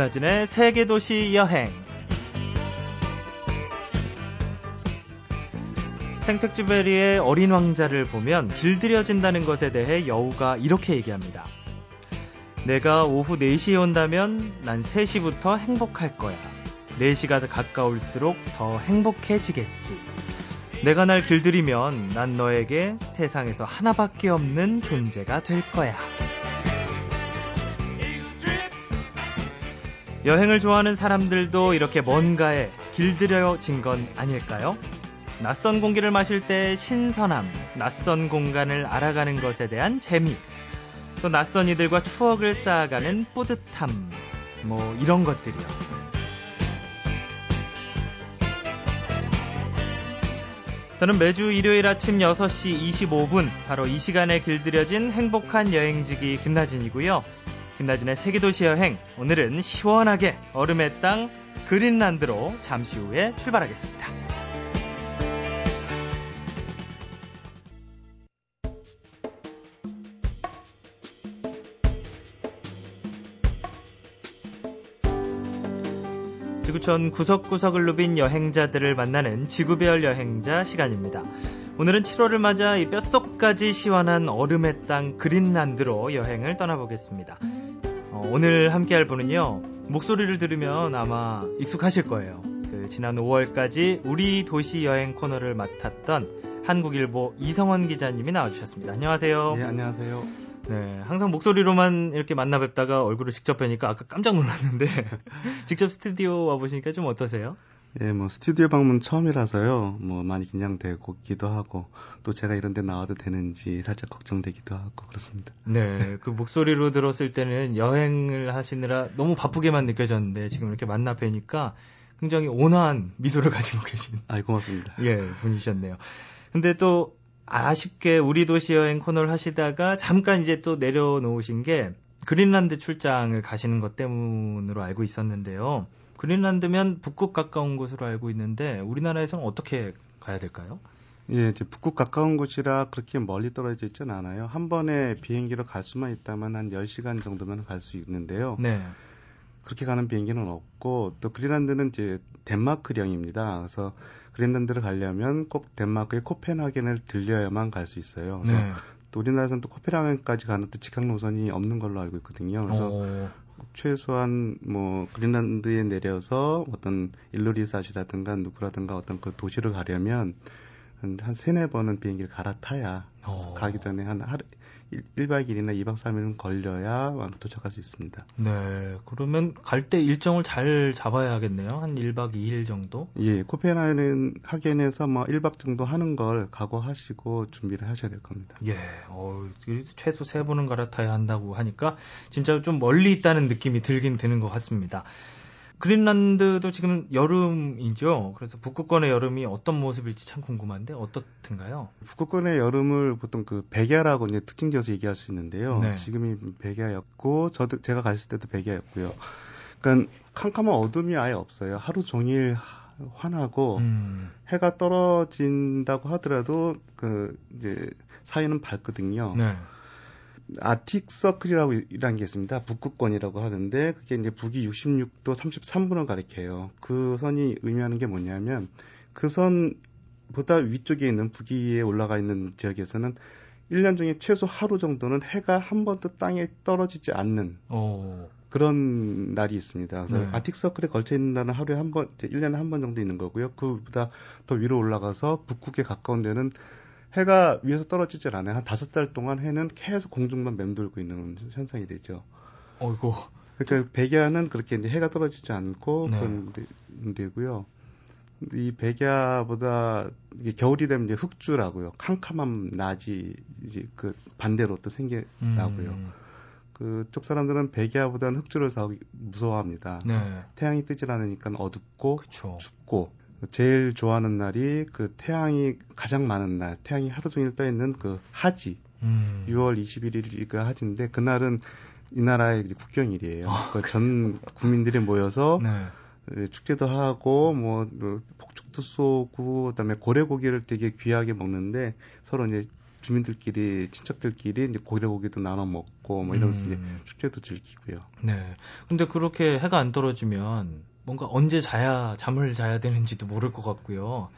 김나진의 세계도시 여행. 생텍쥐베리의 어린 왕자를 보면 길들여진다는 것에 대해 여우가 이렇게 얘기합니다. 내가 오후 4시에 온다면 난 3시부터 행복할 거야. 4시가 가까울수록 더 행복해지겠지. 내가 날 길들이면 난 너에게 세상에서 하나밖에 없는 존재가 될 거야. 여행을 좋아하는 사람들도 이렇게 뭔가에 길들여진 건 아닐까요? 낯선 공기를 마실 때 신선함, 낯선 공간을 알아가는 것에 대한 재미, 또 낯선 이들과 추억을 쌓아가는 뿌듯함, 뭐 이런 것들이요. 저는 매주 일요일 아침 6시 25분 바로 이 시간에 길들여진 행복한 여행지기 김나진이고요. 김나진의 세계도시 여행 오늘은 시원하게 얼음의 땅 그린란드로 잠시 후에 출발하겠습니다. 지구촌 구석구석을 누빈 여행자들을 만나는 지구별 여행자 시간입니다. 오늘은 7월을 맞아 이 뼛속까지 시원한 얼음의 땅 그린란드로 여행을 떠나보겠습니다. 어, 오늘 함께할 분은요, 목소리를 들으면 아마 익숙하실 거예요. 그 지난 5월까지 우리 도시 여행 코너를 맡았던 한국일보 이성원 기자님이 나와주셨습니다. 안녕하세요. 네, 안녕하세요. 네, 항상 목소리로만 이렇게 만나 뵙다가 얼굴을 직접 뵈니까 아까 깜짝 놀랐는데 직접 스튜디오 와 보시니까 좀 어떠세요? 예, 뭐 스튜디오 방문 처음이라서요. 뭐 많이 긴장되고기도 하고 또 제가 이런 데 나와도 되는지 살짝 걱정되기도 하고 그렇습니다. 네, 그 목소리로 들었을 때는 여행을 하시느라 너무 바쁘게만 느껴졌는데 지금 이렇게 만나 뵈니까 굉장히 온화한 미소를 가지고 계신 아, 고맙습니다. 예, 분이셨네요. 근데 또 아쉽게 우리 도시 여행 코너를 하시다가 잠깐 이제 또 내려놓으신 게 그린란드 출장을 가시는 것 때문으로 알고 있었는데요. 그린란드면 북극 가까운 곳으로 알고 있는데 우리나라에서는 어떻게 가야 될까요? 예, 이제 북극 가까운 곳이라 그렇게 멀리 떨어져 있지는 않아요. 한 번에 비행기로 갈 수만 있다면 한 10시간 정도면 갈 수 있는데요. 네. 그렇게 가는 비행기는 없고 또 그린란드는 이제 덴마크령입니다. 그래서 그린란드를 가려면 꼭 덴마크의 코펜하겐을 들려야만 갈 수 있어요. 그래서 네. 또 우리나라에서는 또 코펜하겐까지 가는 또 직항 노선이 없는 걸로 알고 있거든요. 그래서 오. 최소한 뭐 그린란드에 내려서 어떤 일루리사시라든가 누구라든가 어떤 그 도시를 가려면 한, 한 세네 번은 비행기를 갈아타야 가기 전에 한 하루 1 박 2일이나 2박 3일은 걸려야 도착할 수 있습니다. 네. 그러면 갈 때 일정을 잘 잡아야 하겠네요. 한 1박 2일 정도? 예. 코펜하겐 하겐에서 뭐 1박 정도 하는 걸 각오하시고 준비를 하셔야 될 겁니다. 예. 어, 최소 3번은 갈아타야 한다고 하니까 진짜 좀 멀리 있다는 느낌이 들긴 드는 것 같습니다. 그린란드도 지금 여름이죠. 그래서 북극권의 여름이 어떤 모습일지 참 궁금한데 어떻든가요? 북극권의 여름을 보통 그 백야라고 이제 특징 지어서 얘기할 수 있는데요. 네. 지금이 백야였고 저도 제가 갔을 때도 백야였고요. 그러니까 캄캄한 어둠이 아예 없어요. 하루 종일 환하고 음. 해가 떨어진다고 하더라도 그 이제 사이는 밝거든요. 네. 아틱 서클이라고 이란 게 있습니다. 북극권이라고 하는데 그게 이제 북위 66도 33분을 가리켜요. 그 선이 의미하는 게 뭐냐면 그 선보다 위쪽에 있는 북위에 올라가 있는 지역에서는 1년 중에 최소 하루 정도는 해가 한 번도 땅에 떨어지지 않는 오. 그런 날이 있습니다. 그래서 네. 아틱 서클에 걸쳐 있는 날은 하루에 한 번, 1년에 한 번 정도 있는 거고요. 그보다 더 위로 올라가서 북극에 가까운 데는 해가 위에서 떨어지질 않아요. 한 다섯 달 동안 해는 계속 공중만 맴돌고 있는 현상이 되죠. 어이고. 그러니까 백야는 그렇게 이제 해가 떨어지지 않고 네. 그런 데고요. 이 백야보다 이게 겨울이 되면 이제 흑주라고요. 캄캄함 낮이 이제 그 반대로 또 생겨나고요. 음. 그쪽 사람들은 백야보다는 흑주를 더 무서워합니다. 네. 태양이 뜨질 않으니까 어둡고 그쵸. 춥고 제일 좋아하는 날이 그 태양이 가장 많은 날, 태양이 하루 종일 떠 있는 그 하지. 음. 6월 21일이 그 하지인데 그날은 이 나라의 국경일이에요. 아, 그전 국민들이 모여서 네. 예, 축제도 하고 뭐, 뭐 폭죽도 쏘고 그다음에 고래고기를 되게 귀하게 먹는데 서로 이제 주민들끼리 친척들끼리 이제 고래고기도 나눠 먹고 뭐 이러면서 음. 이제 축제도 즐기고요. 네. 근데 그렇게 해가 안 떨어지면 뭔가 언제 자야 잠을 자야 되는지도 모를 것 같고요.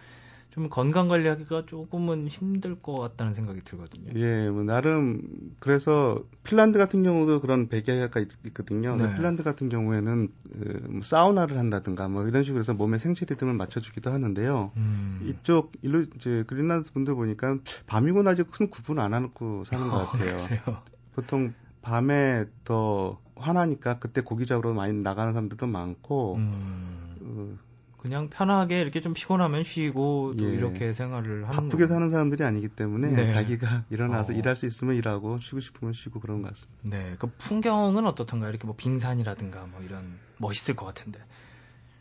좀 건강 관리하기가 조금은 힘들 것 같다는 생각이 들거든요. 예, 뭐 나름 그래서 핀란드 같은 경우도 그런 백야가 있거든요. 네. 핀란드 같은 경우에는 그, 뭐 사우나를 한다든가 뭐 이런 식으로 해서 몸의 생체 리듬을 맞춰주기도 하는데요. 음. 이쪽 일로 이제 그린란드 분들 보니까 밤이고 낮이 큰 구분 안 하고 사는 것 같아요. 아, 보통 밤에 더 화나니까 그때 고기 잡으러 많이 나가는 사람들도 많고. 음. 어, 그냥 편하게 이렇게 좀 피곤하면 쉬고 또 예. 이렇게 생활을 하는 바쁘게 사는 사람들이 아니기 때문에 네. 자기가 일어나서 어. 일할 수 있으면 일하고 쉬고 싶으면 쉬고 그런 것 같습니다. 네, 그 풍경은 어떻던가요? 이렇게 뭐 빙산이라든가 뭐 이런 멋있을 것 같은데.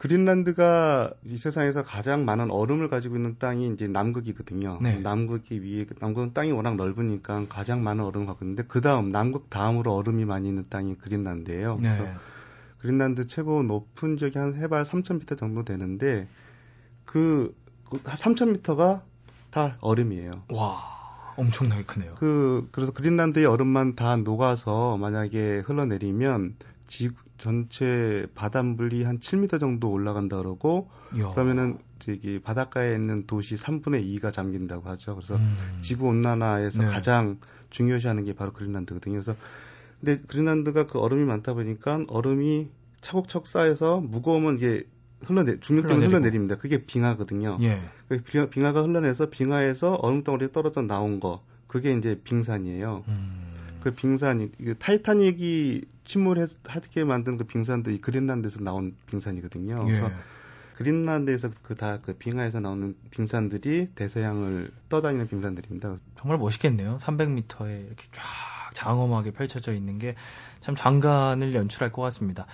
그린란드가 이 세상에서 가장 많은 얼음을 가지고 있는 땅이 이제 남극이거든요. 네. 남극이 위에 남극은 땅이 워낙 넓으니까 가장 많은 얼음을 갖고 있는데 그 다음 남극 다음으로 얼음이 많이 있는 땅이 그린란드예요. 그래서 네. 그린란드 최고 높은 지역이 한 해발 3,000m 정도 되는데 그, 그 3,000m가 다 얼음이에요. 와, 엄청나게 크네요. 그 그래서 그린란드의 얼음만 다 녹아서 만약에 흘러내리면 지구 전체 바닷물이 한 7m 정도 올라간다 그러고 이야. 그러면은 저기 바닷가에 있는 도시 3분의 2가 잠긴다고 하죠. 그래서 음. 지구 온난화에서 네. 가장 중요시하는 게 바로 그린란드거든요. 그래서 근데 그린란드가 그 얼음이 많다 보니까 얼음이 차곡차곡 쌓여서 무거우면 이게 흘러내 중력되면 흘러내립니다. 그게 빙하거든요. 예. 그 빙하, 가 흘러내서 빙하에서 얼음 덩어리 떨어져 나온 거 그게 이제 빙산이에요. 음. 그 빙산이 그 타이타닉이 침몰하게 만든 그 빙산도 이 그린란드에서 나온 빙산이거든요. 예. 그래서 그린란드에서 그 다그 그 빙하에서 나오는 빙산들이 대서양을 떠다니는 빙산들입니다. 정말 멋있겠네요. 300m에 이렇게 쫙 장엄하게 펼쳐져 있는 게 참 장관을 연출할 것 같습니다.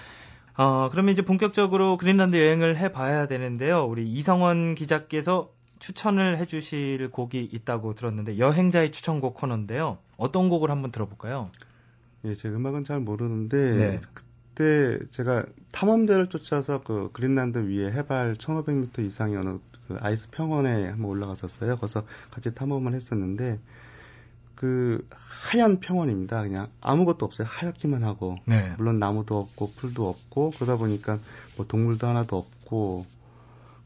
어, 그러면 이제 본격적으로 그린란드 여행을 해봐야 되는데요. 우리 이성원 기자께서 추천을 해주실 곡이 있다고 들었는데 여행자의 추천곡 코너인데요. 어떤 곡을 한번 들어볼까요? 예, 제 음악은 잘 모르는데 네. 그때 제가 탐험대를 쫓아서 그 그린란드 위에 해발 1,500m 이상의 어느 그 아이스 평원에 한번 올라갔었어요. 거기서 같이 탐험을 했었는데 그 하얀 평원입니다. 그냥 아무것도 없어요. 하얗기만 하고 네. 물론 나무도 없고 풀도 없고 그러다 보니까 뭐 동물도 하나도 없고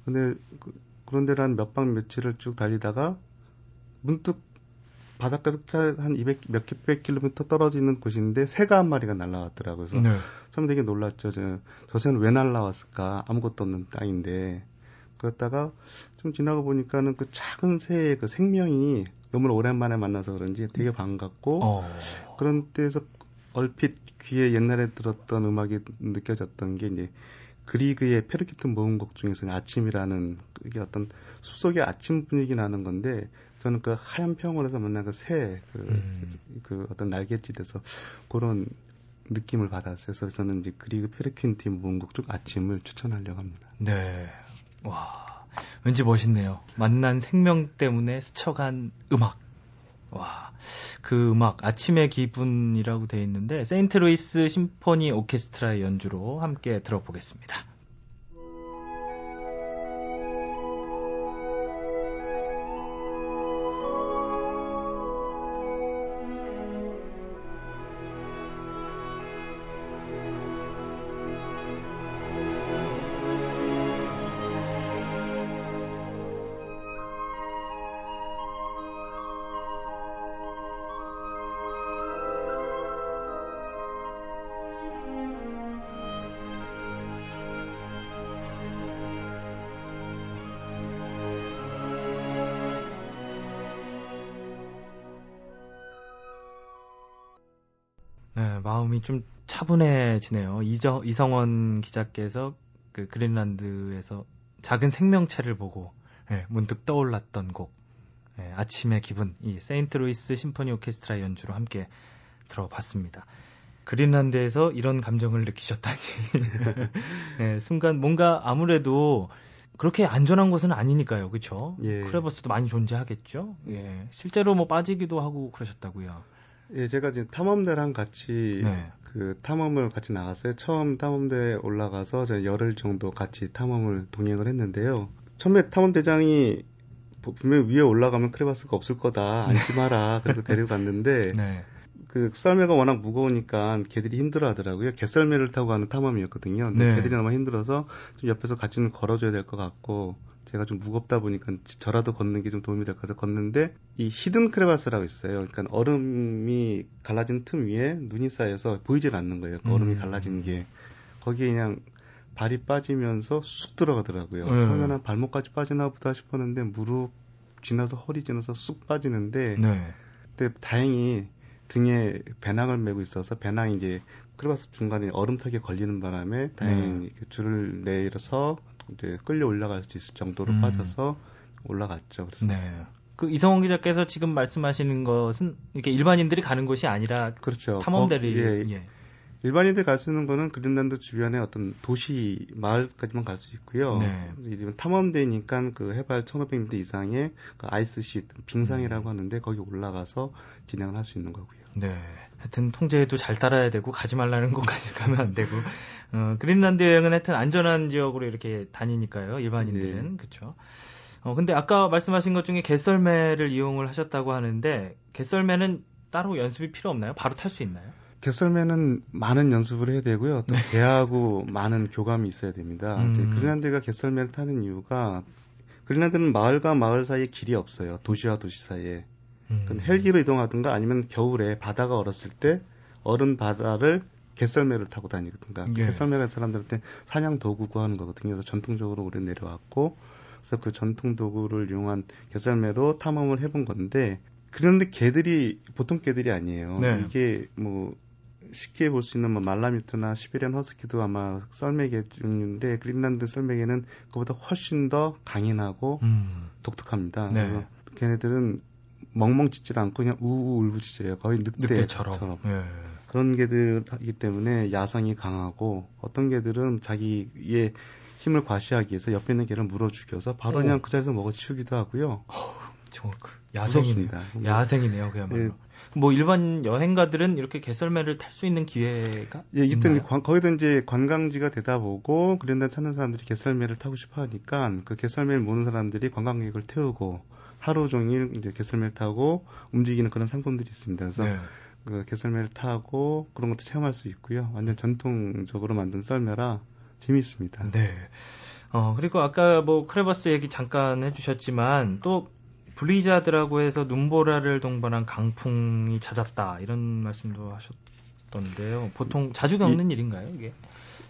근데 그, 그런 데를 한 몇 박 며칠을 쭉 달리다가 문득 바닷가에서 한 200, 몇백 킬로미터 떨어지는 곳인데 새가 한 마리가 날라왔더라고요. 그래서 네. 처음 되게 놀랐죠. 저, 저 새는 왜 날라왔을까? 아무것도 없는 땅인데. 그랬다가 좀 지나가 보니까는 그 작은 새의 그 생명이 너무 오랜만에 만나서 그런지 되게 반갑고 어. 그런 데에서 얼핏 귀에 옛날에 들었던 음악이 느껴졌던 게 이제 그리그의 페르키튼 모음 곡 중에서 아침이라는 이게 어떤 숲속의 아침 분위기 나는 건데 저는 그 하얀 평원에서 만난 그 새, 그, 음. 그 어떤 날갯짓에서 그런 느낌을 받았어요. 그래서 저는 이제 그리그 페르귄트 모음곡 쪽 아침을 추천하려고 합니다. 네. 와. 왠지 멋있네요. 만난 생명 때문에 스쳐간 음악. 와, 그 음악 아침의 기분이라고 돼 있는데 세인트 루이스 심포니 오케스트라의 연주로 함께 들어보겠습니다. 마음이 좀 차분해지네요. 이정, 이성원 기자께서 그 그린란드에서 작은 생명체를 보고 예, 문득 떠올랐던 곡 예, 아침의 기분 이 세인트루이스 심포니 오케스트라 연주로 함께 들어봤습니다. 그린란드에서 이런 감정을 느끼셨다니 예, 순간 뭔가 아무래도 그렇게 안전한 곳은 아니니까요, 그렇죠? 예. 크레버스도 많이 존재하겠죠. 예, 실제로 뭐 빠지기도 하고 그러셨다고요. 예, 제가 이제 탐험대랑 같이 네. 그 탐험을 같이 나갔어요. 처음 탐험대에 올라가서 저 열흘 정도 같이 탐험을 동행을 했는데요. 처음에 탐험대장이 분명히 위에 올라가면 크레바스가 없을 거다. 앉지 마라. 그리고 데리고 갔는데 네. 그 썰매가 워낙 무거우니까 개들이 힘들어 하더라고요. 개썰매를 타고 가는 탐험이었거든요. 근데 네. 개들이 너무 힘들어서 좀 옆에서 같이 좀 걸어줘야 될 것 같고 제가 좀 무겁다 보니까 저라도 걷는 게 좀 도움이 될것 같아서 걷는데 이 hidden 크레바스라고 있어요. 그러니까 얼음이 갈라진 틈 위에 눈이 쌓여서 보이질 않는 거예요. 그 얼음이 음. 갈라진 게 거기에 그냥 발이 빠지면서 쑥 들어가더라고요. 네. 처음에는 발목까지 빠지나 보다 싶었는데 무릎 지나서 허리 지나서 쑥 빠지는데 네. 근데 다행히 등에 배낭을 메고 있어서 배낭이 이제 크레바스 중간에 얼음턱에 걸리는 바람에 다행히 네. 줄을 내려서 이제 끌려 올라갈 수 있을 정도로 음. 빠져서 올라갔죠. 그래서 네. 그 이성원 기자께서 지금 말씀하시는 것은 이렇게 일반인들이 가는 곳이 아니라 그렇죠. 탐험대리 어, 예. 예. 일반인들 갈 수 있는 거는 그린란드 주변의 어떤 도시 마을까지만 갈 수 있고요. 네. 탐험대니까 그 해발 1,500m 이상의 그 아이스시 빙상이라고 음. 하는데 거기 올라가서 진행을 할 수 있는 거고요. 네. 하여튼 통제도 잘 따라야 되고 가지 말라는 곳까지 가면 안 되고 어, 그린란드 여행은 하여튼 안전한 지역으로 이렇게 다니니까요. 일반인들은 네. 그렇죠. 어, 근데 아까 말씀하신 것 중에 개썰매를 이용을 하셨다고 하는데 개썰매는 따로 연습이 필요 없나요? 바로 탈 수 있나요? 개썰매는 많은 연습을 해야 되고요. 또 네. 개하고 많은 교감이 있어야 됩니다. 음. 그린란드가 개썰매를 타는 이유가 그린란드는 마을과 마을 사이에 길이 없어요. 도시와 도시 사이에. 음. 헬기로 이동하든가 아니면 겨울에 바다가 얼었을 때 얼은 바다를 개썰매를 타고 다니거든요. 예. 개썰매가 사람들한테 사냥 도구고 하는 거거든요. 그래서 전통적으로 오래 내려왔고 그래서 그 전통 도구를 이용한 개썰매로 탐험을 해본 건데 그런데 개들이 보통 개들이 아니에요. 네. 이게 뭐 쉽게 볼 수 있는 뭐 말라뮤트나 시베리안 허스키도 아마 썰매개 중인데 그린란드 썰매개는 그보다 훨씬 더 강인하고 음. 독특합니다. 네. 그래서 걔네들은 멍멍짖질 않고 그냥 우우 울부짖어요. 거의 늑대처럼. 늑대처럼. 예. 그런 개들이기 때문에 야성이 강하고 어떤 개들은 자기의 힘을 과시하기 위해서 옆에 있는 개를 물어 죽여서 바로 오. 그냥 그 자리에서 먹어 치우기도 하고요. 어, 정말 그 야생이네요. 야생이네요, 그야말로. 예. 뭐 일반 여행가들은 이렇게 개설매를 탈 수 있는 기회가 예, 이때 거기다 이제 관광지가 되다 보고 그랜다 찾는 사람들이 개설매를 타고 싶어 하니까 그 개설매를 모는 사람들이 관광객을 태우고 하루 종일 이제 개썰매를 타고 움직이는 그런 상품들이 있습니다. 그래서 네. 그 개썰매를 타고 그런 것도 체험할 수 있고요. 완전 전통적으로 만든 썰매라 재미있습니다. 네. 어, 그리고 아까 뭐 크레버스 얘기 잠깐 해주셨지만 또 블리자드라고 해서 눈보라를 동반한 강풍이 잦았다 이런 말씀도 하셨던데요. 보통 자주 겪는 이, 일인가요, 이게?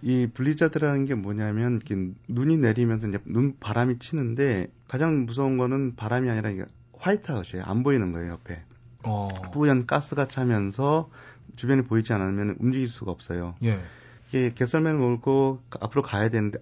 이 블리자드라는 게 뭐냐면 이렇게 눈이 내리면서 이제 눈 바람이 치는데 가장 무서운 거는 바람이 아니라 이게 화이트아웃이에요. 안 보이는 거예요, 옆에. 어. 뿌연 가스가 차면서 주변이 보이지 않으면 움직일 수가 없어요. 예. 이게 개썰매를 몰고 앞으로 가야 되는데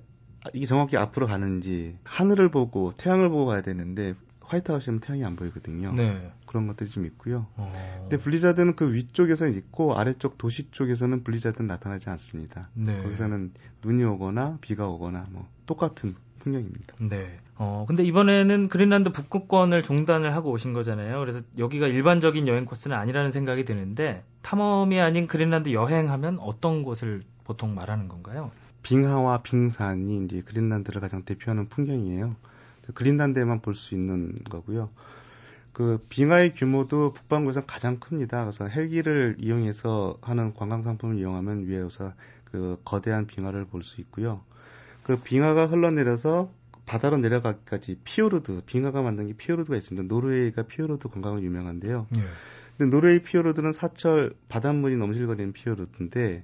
이게 정확히 앞으로 가는지 하늘을 보고 태양을 보고 가야 되는데 화이트아웃이면 태양이 안 보이거든요. 네. 그런 것들이 좀 있고요. 어. 근데 블리자드는 그 위쪽에서 있고 아래쪽 도시 쪽에서는 블리자드는 나타나지 않습니다. 네. 거기서는 눈이 오거나 비가 오거나 뭐 똑같은 풍경입니다. 네. 어, 근데 이번에는 그린란드 북극권을 종단을 하고 오신 거잖아요. 그래서 여기가 일반적인 여행 코스는 아니라는 생각이 드는데 탐험이 아닌 그린란드 여행하면 어떤 곳을 보통 말하는 건가요? 빙하와 빙산이 이제 그린란드를 가장 대표하는 풍경이에요. 그린란드에만 볼 수 있는 거고요. 그 빙하의 규모도 북반구에서 가장 큽니다. 그래서 헬기를 이용해서 하는 관광 상품을 이용하면 위에서 그 거대한 빙하를 볼 수 있고요. 그 빙하가 흘러내려서 바다로 내려가기까지 피오르드, 빙하가 만든 게 피오르드가 있습니다. 노르웨이가 피오르드 관광으로 유명한데요. 예. 근데 노르웨이 피오르드는 사철 바닷물이 넘실거리는 피오르드인데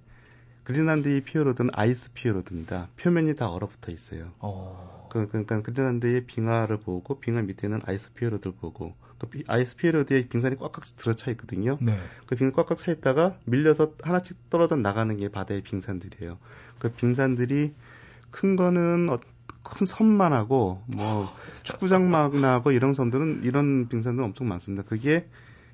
그린란드의 피오르드는 아이스 피오르드입니다. 표면이 다 얼어붙어 있어요. 어... 그, 그러니까 그린란드의 빙하를 보고 빙하 밑에는 아이스 피오르드를 보고 그 아이스 피오르드에 빙산이 꽉꽉 들어차 있거든요. 네. 그 빙이 꽉꽉 차 있다가 밀려서 하나씩 떨어져 나가는 게 바다의 빙산들이에요. 그 빙산들이 큰 거는 어, 큰 섬만 하고 뭐 축구장만 하고 이런 섬들은 이런 빙산들 엄청 많습니다. 그게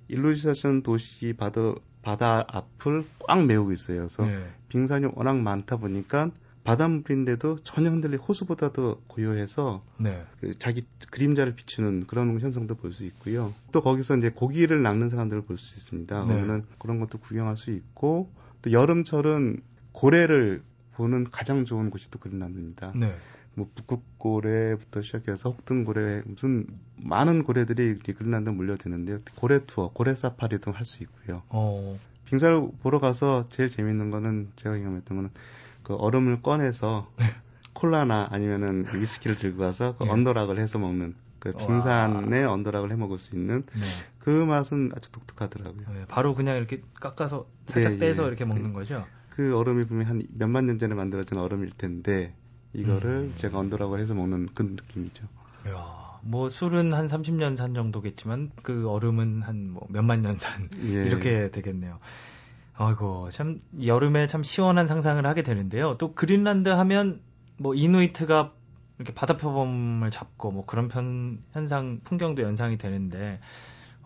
일루지사션 도시 바다 바다 앞을 꽉 메우고 있어요. 그래서 네. 빙산이 워낙 많다 보니까 바닷물인데도 전혀 흔들리 호수보다 도 고요해서 네. 그 자기 그림자를 비추는 그런 현상도 볼 수 있고요. 또 거기서 이제 고기를 낚는 사람들을 볼 수 있습니다. 네. 그러면 그런 것도 구경할 수 있고 또 여름철은 고래를 보는 가장 좋은 곳이 또 그린란드입니다. 네. 뭐 북극고래부터 시작해서 혹등고래 무슨 많은 고래들이 그린란드 물려드는데요. 고래 투어, 고래 사파리도 할수 있고요. 어. 빙사를 보러 가서 제일 재밌는 거는 제가 경험했던 거는 그 얼음을 꺼내서 네. 콜라나 아니면은 위스키를 들고 가서 그 네. 언더락을 해서 먹는 그 빙산에 와. 언더락을 해 먹을 수 있는 네. 그 맛은 아주 독특하더라고요. 네, 바로 그냥 이렇게 깎아서 살짝 예, 떼서 예. 이렇게 먹는 거죠. 그 얼음이 보면 한 몇만 년 전에 만들어진 얼음일 텐데 이거를 음. 제가 언더락을 해서 먹는 그 느낌이죠. 이야, 뭐 술은 한 30년 산 정도겠지만 그 얼음은 한 뭐 몇만 년 산. 예. 이렇게 되겠네요. 아이고, 참, 여름에 참 시원한 상상을 하게 되는데요. 또 그린란드 하면 뭐 이누이트가 이렇게 바다 표범을 잡고 뭐 그런 편, 현상, 풍경도 연상이 되는데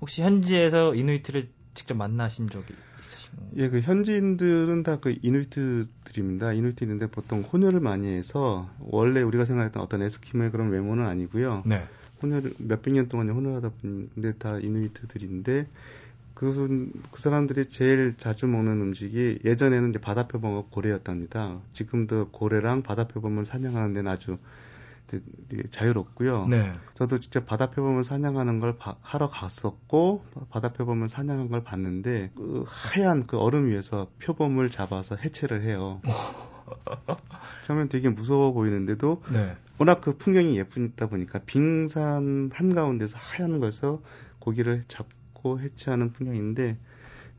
혹시 현지에서 이누이트를 직접 만나신 적이 있으신가요? 예, 그 현지인들은 다 그 이누이트들입니다. 이누이트인데 보통 혼혈을 많이 해서 원래 우리가 생각했던 어떤 에스키모의 그런 외모는 아니고요. 네. 혼혈 몇백 년 동안 혼혈하다 보는데 다 이누이트들인데 그, 그 사람들이 제일 자주 먹는 음식이 예전에는 이제 바다표범과 고래였답니다. 지금도 고래랑 바다표범을 사냥하는 데는 아주 자유롭고요. 네. 저도 직접 바다표범을 사냥하는 걸 바, 하러 갔었고 바다표범을 사냥한 걸 봤는데 그 하얀 그 얼음 위에서 표범을 잡아서 해체를 해요. 처음엔 되게 무서워 보이는데도 네. 워낙 그 풍경이 예쁘다 보니까 빙산 한가운데서 하얀 것에서 고기를 잡고 해체하는 풍경인데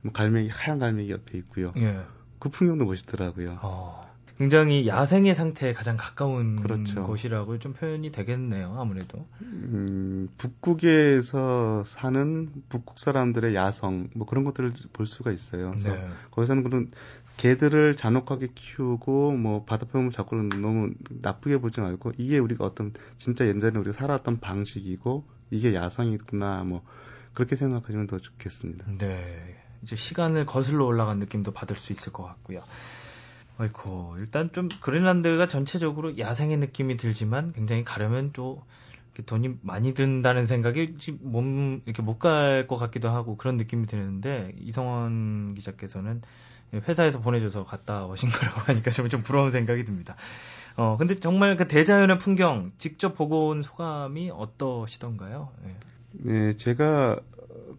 뭐 갈매기 하얀 갈매기 옆에 있고요. 예. 그 풍경도 멋있더라고요. 어, 굉장히 야생의 상태에 가장 가까운 그렇죠. 곳이라고 좀 표현이 되겠네요. 아무래도. 음, 북극에서 사는 북극 사람들의 야성 뭐 그런 것들을 볼 수가 있어요. 그래서 네. 거기서는 그런 개들을 잔혹하게 키우고 뭐 바다표범을 잡고 너무 나쁘게 보지 말고 이게 우리가 어떤 진짜 옛날에 우리가 살았던 방식이고 이게 야성이구나 뭐 그렇게 생각하시면 더 좋겠습니다. 네. 이제 시간을 거슬러 올라간 느낌도 받을 수 있을 것 같고요. 아이고, 일단 좀 그린란드가 전체적으로 야생의 느낌이 들지만 굉장히 가려면 또 돈이 많이 든다는 생각이 몸 이렇게 못 갈 것 같기도 하고 그런 느낌이 드는데 이성원 기자께서는 회사에서 보내줘서 갔다 오신 거라고 하니까 좀, 좀 부러운 생각이 듭니다. 어, 근데 정말 그 대자연의 풍경 직접 보고 온 소감이 어떠시던가요? 네. 네, 제가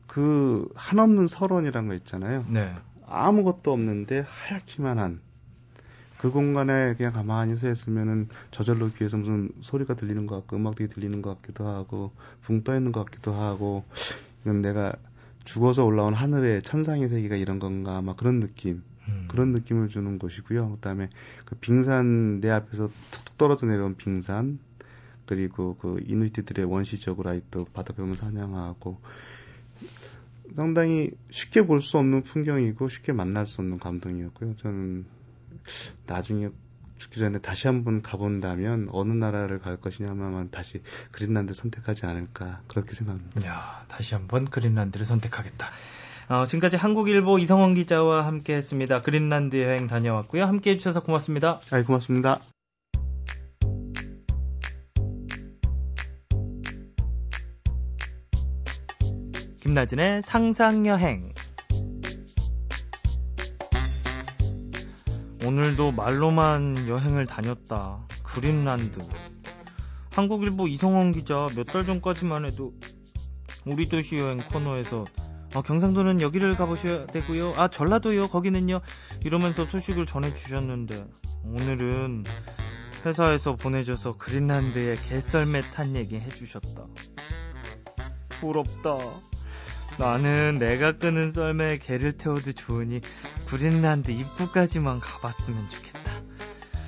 그 한없는 설원이란 거 있잖아요. 네. 아무것도 없는데 하얗기만 한 그 공간에 그냥 가만히 서 있으면은 저절로 귀에서 무슨 소리가 들리는 것 같고 음악들이 들리는 것 같기도 하고 붕 떠 있는 것 같기도 하고 이건 내가 죽어서 올라온 하늘의 천상의 세계가 이런 건가 막 그런 느낌 음. 그런 느낌을 주는 곳이고요. 그다음에 그 빙산 내 앞에서 툭툭 떨어져 내려온 빙산 그리고 그 이누이트들의 원시적 으로 아직도 바다표면 사냥하고 상당히 쉽게 볼 수 없는 풍경이고 쉽게 만날 수 없는 감동이었고요. 저는 나중에 죽기 전에 다시 한번 가본다면 어느 나라를 갈 것이냐면 다시 그린란드 선택하지 않을까 그렇게 생각합니다. 야, 다시 한번 그린란드를 선택하겠다. 어, 지금까지 한국일보 이성원 기자와 함께했습니다. 그린란드 여행 다녀왔고요. 함께해 주셔서 고맙습니다. 아, 고맙습니다. 김나진의 상상여행. 오늘도 말로만 여행을 다녔다. 그린란드. 한국일보 이성원 기자 몇 달 전까지만 해도 우리 도시 여행 코너에서 아, 경상도는 여기를 가보셔야 되고요. 아 전라도요 거기는요 이러면서 소식을 전해주셨는데 오늘은 회사에서 보내줘서 그린란드에 개썰매 탄 얘기 해주셨다. 부럽다. 나는 내가 끄는 썰매에 개를 태워도 좋으니 그린란드 입구까지만 가봤으면 좋겠다.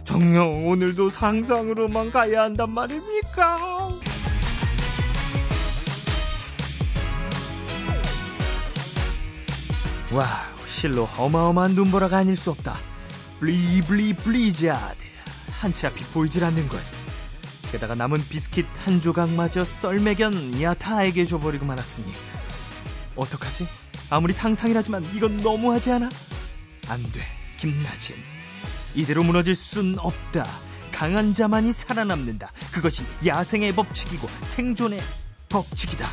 정녕 오늘도 상상으로만 가야 한단 말입니까? 와우 실로 어마어마한 눈보라가 아닐 수 없다. 블리블리 블리자드 한치 앞이 보이질 않는 걸. 게다가 남은 비스킷 한 조각마저 썰매견 야타에게 줘버리고 말았으니 어떡하지? 아무리 상상이라지만 이건 너무하지 않아? 안 돼, 김나진. 이대로 무너질 순 없다. 강한 자만이 살아남는다. 그것이 야생의 법칙이고 생존의 법칙이다.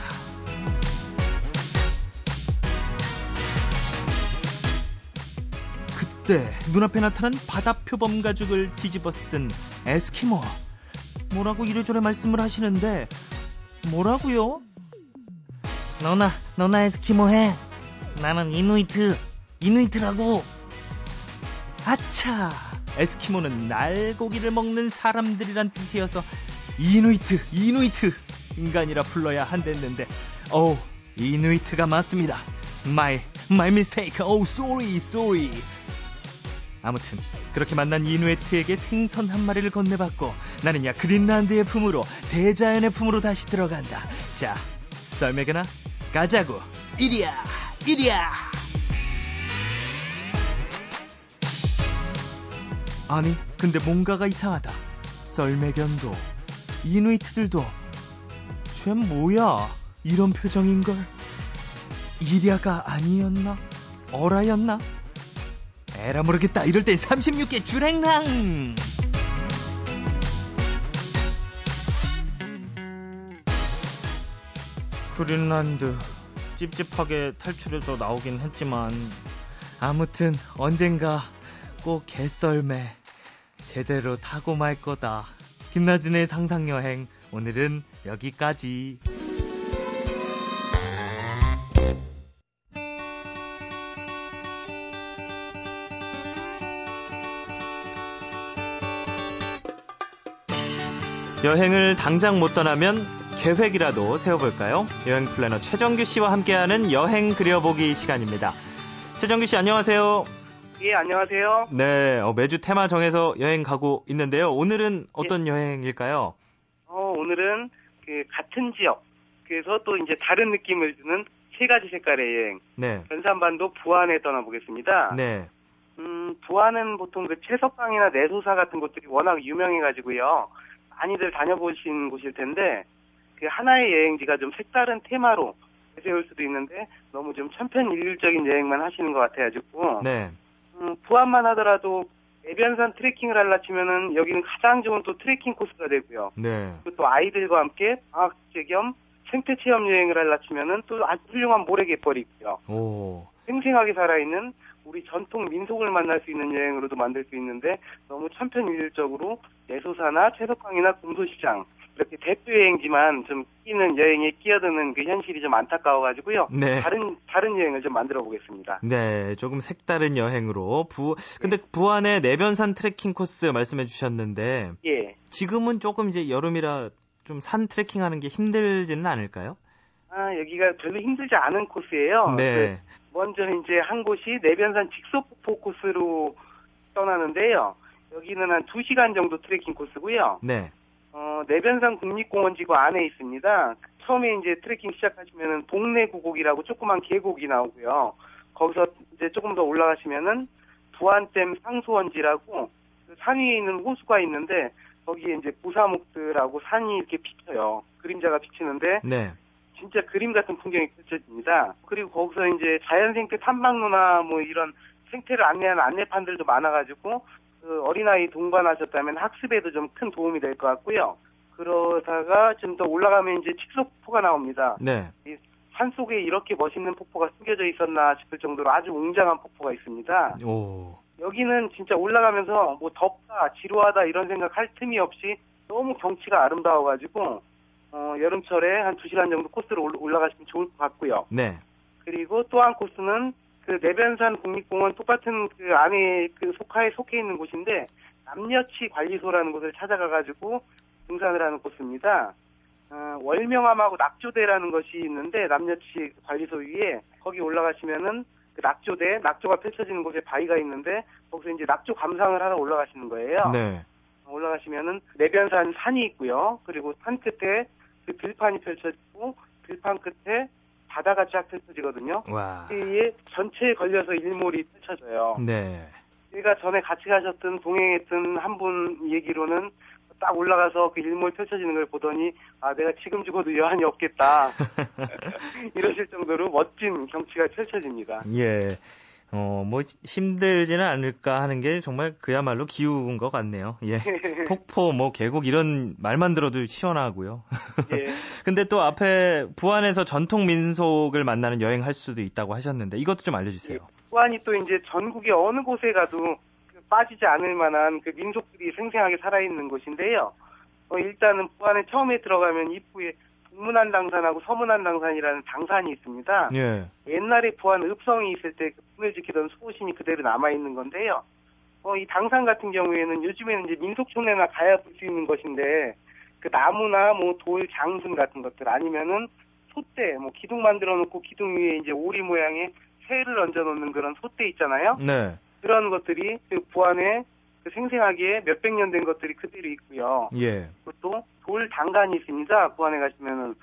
그때 눈앞에 나타난 바다 표범 가죽을 뒤집어 쓴 에스키모. 뭐라고 이래저래 말씀을 하시는데 뭐라고요? 너나 너나 에스키모 해. 나는 이누이트 이누이트라고. 아차. 에스키모는 날고기를 먹는 사람들이란 뜻이어서 이누이트 이누이트 인간이라 불러야 한댔는데 어우 이누이트가 맞습니다. My my mistake. Oh sorry sorry. 아무튼 그렇게 만난 이누이트에게 생선 한 마리를 건네받고 나는 야 그린란드의 품으로 대자연의 품으로 다시 들어간다. 자 썰매ገ나 가자고 이리야 이리야. 아니 근데 뭔가가 이상하다. 썰매견도 이누이트들도 쟤 뭐야 이런 표정인걸. 이리아가 아니었나? 어라였나? 에라 모르겠다. 이럴 땐 36개 줄행랑! 그린란드 찝찝하게 탈출해서 나오긴 했지만 아무튼 언젠가 꼭 개썰매 제대로 타고 말 거다. 김나진의 상상여행 오늘은 여기까지. 여행을 당장 못 떠나면 계획이라도 세워볼까요? 여행 플래너 최정규 씨와 함께하는 여행 그려보기 시간입니다. 최정규 씨 안녕하세요. 예, 안녕하세요. 네, 어, 매주 테마 정해서 여행 가고 있는데요. 오늘은 어떤 예. 여행일까요? 어, 오늘은 그 같은 지역, 그래서 또 이제 다른 느낌을 주는 세 가지 색깔의 여행. 네. 변산반도 부안에 떠나보겠습니다. 네. 음, 부안은 보통 그 채석강이나 내소사 같은 곳들이 워낙 유명해가지고요. 많이들 다녀보신 곳일 텐데 그 하나의 여행지가 좀 색다른 테마로 세울 수도 있는데 너무 좀 천편일률적인 여행만 하시는 것 같아가지고 네. 음, 부안만 하더라도 내변산 트레킹을 할라 치면은 여기는 가장 좋은 또 트레킹 코스가 되고요. 네. 또 아이들과 함께 방학제 겸 생태 체험 여행을 할라 치면은 또 아주 훌륭한 모래갯벌이고요. 오. 생생하게 살아있는 우리 전통 민속을 만날 수 있는 여행으로도 만들 수 있는데 너무 천편일률적으로 내소사나 채석강이나 금소시장 이렇게 대표 여행지만 좀 끼는 여행에 끼어드는 그 현실이 좀 안타까워가지고요. 네. 다른 다른 여행을 좀 만들어 보겠습니다. 네, 조금 색다른 여행으로 부. 근데 네. 부안의 내변산 트레킹 코스 말씀해 주셨는데, 예. 지금은 조금 이제 여름이라 좀 산 트레킹하는 게 힘들지는 않을까요? 아 여기가 별로 힘들지 않은 코스예요. 네. 그 먼저 이제 한 곳이 내변산 직소폭포 코스로 떠나는데요. 여기는 한 2시간 정도 트레킹 코스고요. 네. 어, 내변산 국립공원지구 안에 있습니다. 처음에 이제 트레킹 시작하시면은 동네 구곡이라고 조그만 계곡이 나오고요. 거기서 이제 조금 더 올라가시면은 부안댐 상수원지라고 그산 위에 있는 호수가 있는데 거기에 이제 부사목들하고 산이 이렇게 비쳐요. 그림자가 비치는데 네. 진짜 그림 같은 풍경이 펼쳐집니다. 그리고 거기서 이제 자연생태 탐방로나 뭐 이런 생태를 안내하는 안내판들도 많아가지고 그 어린아이 동반하셨다면 학습에도 좀 큰 도움이 될 것 같고요. 그러다가 좀 더 올라가면 이제 칙소폭포가 나옵니다. 네. 산 속에 이렇게 멋있는 폭포가 숨겨져 있었나 싶을 정도로 아주 웅장한 폭포가 있습니다. 오. 여기는 진짜 올라가면서 뭐 덥다, 지루하다 이런 생각 할 틈이 없이 너무 경치가 아름다워가지고 어, 여름철에 한 2시간 정도 코스를 올라가시면 좋을 것 같고요. 네. 그리고 또 한 코스는 그 내변산 국립공원 똑같은 그 안에 그 속하에 속해 있는 곳인데 남녀치 관리소라는 곳을 찾아가가지고 등산을 하는 코스입니다. 어, 월명암하고 낙조대라는 것이 있는데 남녀치 관리소 위에 거기 올라가시면은 그 낙조대, 낙조가 펼쳐지는 곳에 바위가 있는데 거기서 이제 낙조 감상을 하러 올라가시는 거예요. 네. 올라가시면은 내변산 산이 있고요. 그리고 산 끝에 그 들판이 펼쳐지고 들판 끝에 바다가 쫙 펼쳐지거든요. 와. 이에 전체에 걸려서 일몰이 펼쳐져요. 네. 제가 전에 같이 가셨던 동행했던 한 분 얘기로는 딱 올라가서 그 일몰 펼쳐지는 걸 보더니 아 내가 지금 죽어도 여한이 없겠다 이러실 정도로 멋진 경치가 펼쳐집니다. 예. 어, 뭐, 힘들지는 않을까 하는 게 정말 그야말로 기운 것 같네요. 예. 폭포, 뭐, 계곡 이런 말만 들어도 시원하고요. 예. 근데 또 앞에 부안에서 전통 민속을 만나는 여행 할 수도 있다고 하셨는데 이것도 좀 알려주세요. 예. 부안이 또 이제 전국의 어느 곳에 가도 그 빠지지 않을 만한 그 민속들이 생생하게 살아있는 곳인데요. 어, 일단은 부안에 처음에 들어가면 입구에 동문안 당산하고 서문안 당산이라는 당산이 있습니다. 예. 옛날에 부안 읍성이 있을 때 분을 지키던 수호신이 그대로 남아 있는 건데요. 어, 이 당산 같은 경우에는 요즘에는 이제 민속촌에나 가야 볼 수 있는 것인데 그 나무나 뭐 돌 장승 같은 것들 아니면은 솥대 뭐 기둥 만들어 놓고 기둥 위에 이제 오리 모양의 새를 얹어 놓는 그런 솥대 있잖아요. 네. 그런 것들이 그 부안에 그 생생하게 몇백 년 된 것들이 그대로 있고요. 예. 그것도 돌 단간이 있습니다. 부안에 가시면은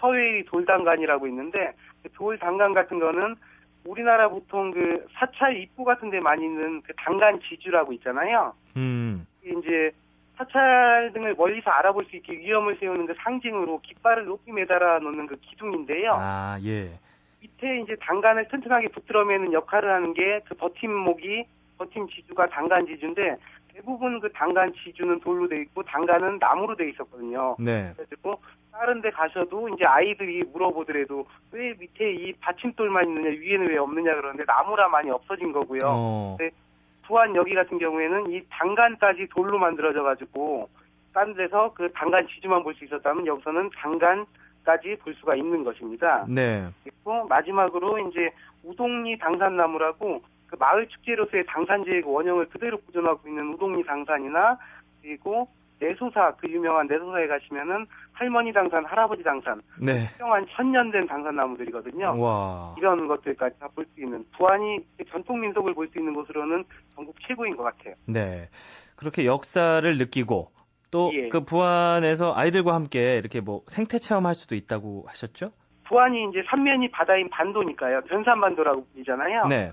서해의 돌 단간이라고 있는데 그돌 단간 같은 거는 우리나라 보통 그 사찰 입구 같은 데 많이 있는 그 단간 지주라고 있잖아요. 음. 이제 사찰 등을 멀리서 알아볼 수 있게 위험을 세우는 그 상징으로 깃발을 높이 매달아 놓는 그 기둥인데요. 아, 예. 밑에 이제 단간을 튼튼하게 붙들어매는 역할을 하는 게 그 버팀목이 버팀 지주가 단간 지주인데 대부분 그 단간 지주는 돌로 돼 있고 단간은 나무로 돼 있었거든요. 네. 그래서 다른 데 가셔도 이제 아이들이 물어보더라도 왜 밑에 이 받침돌만 있느냐 위에는 왜 없느냐 그러는데 나무라 많이 없어진 거고요. 어. 근데 부안 여기 같은 경우에는 이 단간까지 돌로 만들어져 가지고 딴 데서 그 단간 지주만 볼 수 있었다면 여기서는 단간까지 볼 수가 있는 것입니다. 네. 그리고 마지막으로 이제 우동리 당산나무라고 그 마을 축제로서의 당산지의 원형을 그대로 보존하고 있는 우동리 당산이나 그리고 내소사 그 유명한 내소사에 가시면은 할머니 당산, 할아버지 당산, 네. 유명한 천년 된 당산나무들이거든요. 와. 이런 것들까지 다 볼 수 있는 부안이 전통 민속을 볼 수 있는 곳으로는 전국 최고인 것 같아요. 네, 그렇게 역사를 느끼고 또그 예. 그 부안에서 아이들과 함께 이렇게 뭐 생태 체험할 수도 있다고 하셨죠? 부안이 이제 삼면이 바다인 반도니까요. 변산반도라고 불리잖아요. 네.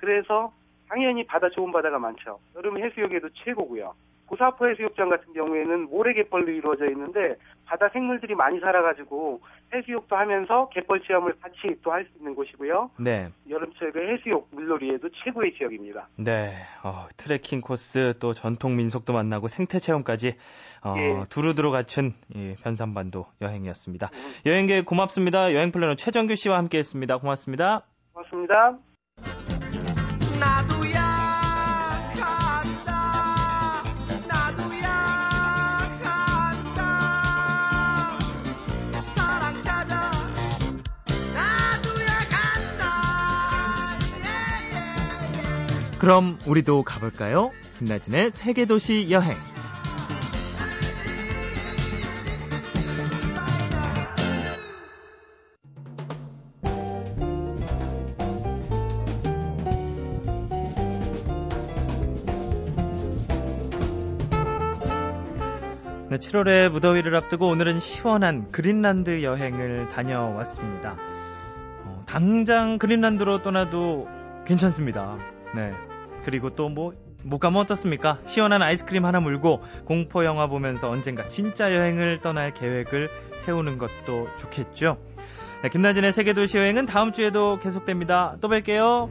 그래서 당연히 바다 좋은 바다가 많죠. 여름 해수욕에도 최고고요. 고사포 해수욕장 같은 경우에는 모래갯벌로 이루어져 있는데 바다 생물들이 많이 살아가지고 해수욕도 하면서 갯벌 체험을 같이 또 할 수 있는 곳이고요. 네. 여름철 그 해수욕 물놀이에도 최고의 지역입니다. 네. 어, 트레킹 코스 또 전통 민속도 만나고 생태 체험까지 어, 예. 두루두루 갖춘 이 변산반도 여행이었습니다. 음. 여행계 고맙습니다. 여행 플래너 최정규 씨와 함께했습니다. 고맙습니다. 고맙습니다. 그럼 우리도 가볼까요? 김나진의 세계도시 여행. 네, 7월의 무더위를 앞두고 오늘은 시원한 그린란드 여행을 다녀왔습니다. 어, 당장 그린란드로 떠나도 괜찮습니다. 네. 그리고 또 뭐, 못 가면 어떻습니까? 시원한 아이스크림 하나 물고 공포 영화 보면서 언젠가 진짜 여행을 떠날 계획을 세우는 것도 좋겠죠. 네, 김나진의 세계도시 여행은 다음 주에도 계속됩니다. 또 뵐게요.